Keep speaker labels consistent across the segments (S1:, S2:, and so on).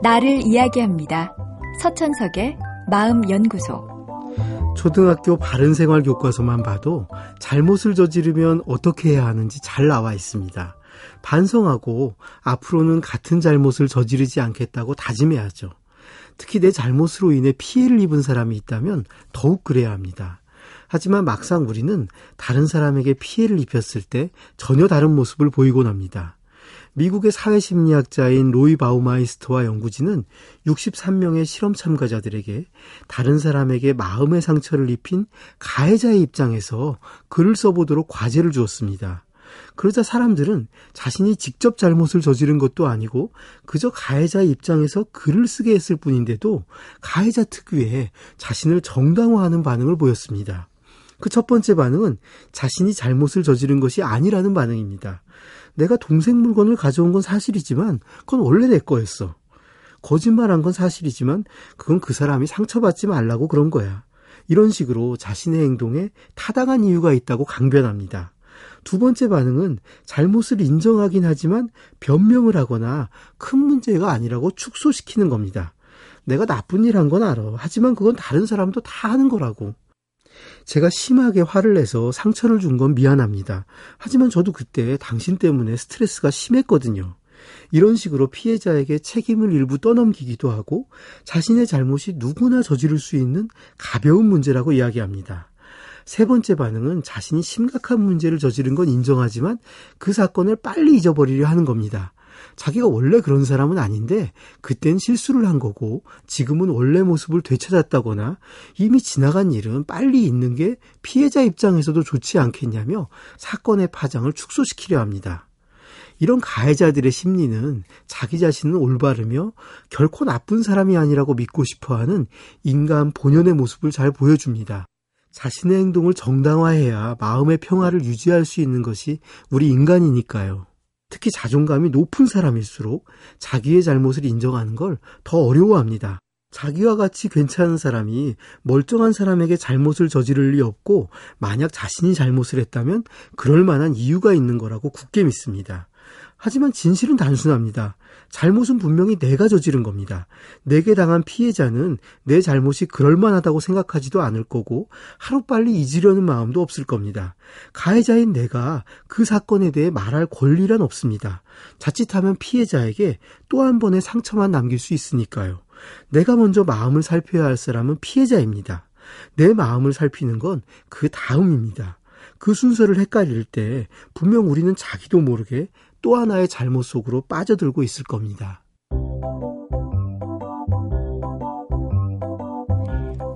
S1: 나를 이야기합니다. 서천석의 마음연구소.
S2: 초등학교 바른생활 교과서만 봐도 잘못을 저지르면 어떻게 해야 하는지 잘 나와 있습니다. 반성하고 앞으로는 같은 잘못을 저지르지 않겠다고 다짐해야죠. 특히 내 잘못으로 인해 피해를 입은 사람이 있다면 더욱 그래야 합니다. 하지만 막상 우리는 다른 사람에게 피해를 입혔을 때 전혀 다른 모습을 보이곤 합니다. 미국의 사회심리학자인 로이 바우마이스트와 연구진은 63명의 실험 참가자들에게 다른 사람에게 마음의 상처를 입힌 가해자의 입장에서 글을 써보도록 과제를 주었습니다. 그러자 사람들은 자신이 직접 잘못을 저지른 것도 아니고 그저 가해자의 입장에서 글을 쓰게 했을 뿐인데도 가해자 특유의 자신을 정당화하는 반응을 보였습니다. 그 첫 번째 반응은 자신이 잘못을 저지른 것이 아니라는 반응입니다. 내가 동생 물건을 가져온 건 사실이지만 그건 원래 내 거였어. 거짓말한 건 사실이지만 그건 그 사람이 상처받지 말라고 그런 거야. 이런 식으로 자신의 행동에 타당한 이유가 있다고 강변합니다. 두 번째 반응은 잘못을 인정하긴 하지만 변명을 하거나 큰 문제가 아니라고 축소시키는 겁니다. 내가 나쁜 일 한 건 알아. 하지만 그건 다른 사람도 다 하는 거라고. 제가 심하게 화를 내서 상처를 준 건 미안합니다. 하지만 저도 그때 당신 때문에 스트레스가 심했거든요. 이런 식으로 피해자에게 책임을 일부 떠넘기기도 하고 자신의 잘못이 누구나 저지를 수 있는 가벼운 문제라고 이야기합니다. 세 번째 반응은 자신이 심각한 문제를 저지른 건 인정하지만 그 사건을 빨리 잊어버리려 하는 겁니다. 자기가 원래 그런 사람은 아닌데 그땐 실수를 한 거고 지금은 원래 모습을 되찾았다거나 이미 지나간 일은 빨리 잊는 게 피해자 입장에서도 좋지 않겠냐며 사건의 파장을 축소시키려 합니다. 이런 가해자들의 심리는 자기 자신은 올바르며 결코 나쁜 사람이 아니라고 믿고 싶어 하는 인간 본연의 모습을 잘 보여줍니다. 자신의 행동을 정당화해야 마음의 평화를 유지할 수 있는 것이 우리 인간이니까요. 특히 자존감이 높은 사람일수록 자기의 잘못을 인정하는 걸 더 어려워합니다. 자기와 같이 괜찮은 사람이 멀쩡한 사람에게 잘못을 저지를 리 없고 만약 자신이 잘못을 했다면 그럴 만한 이유가 있는 거라고 굳게 믿습니다. 하지만 진실은 단순합니다. 잘못은 분명히 내가 저지른 겁니다. 내게 당한 피해자는 내 잘못이 그럴만하다고 생각하지도 않을 거고 하루빨리 잊으려는 마음도 없을 겁니다. 가해자인 내가 그 사건에 대해 말할 권리란 없습니다. 자칫하면 피해자에게 또 한 번의 상처만 남길 수 있으니까요. 내가 먼저 마음을 살펴야 할 사람은 피해자입니다. 내 마음을 살피는 건 그 다음입니다. 그 순서를 헷갈릴 때 분명 우리는 자기도 모르게 또 하나의 잘못 속으로 빠져들고 있을 겁니다.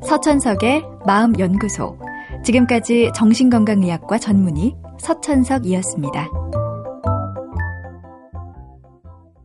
S1: 서천석의 마음연구소. 지금까지 정신건강의학과 전문의 서천석이었습니다.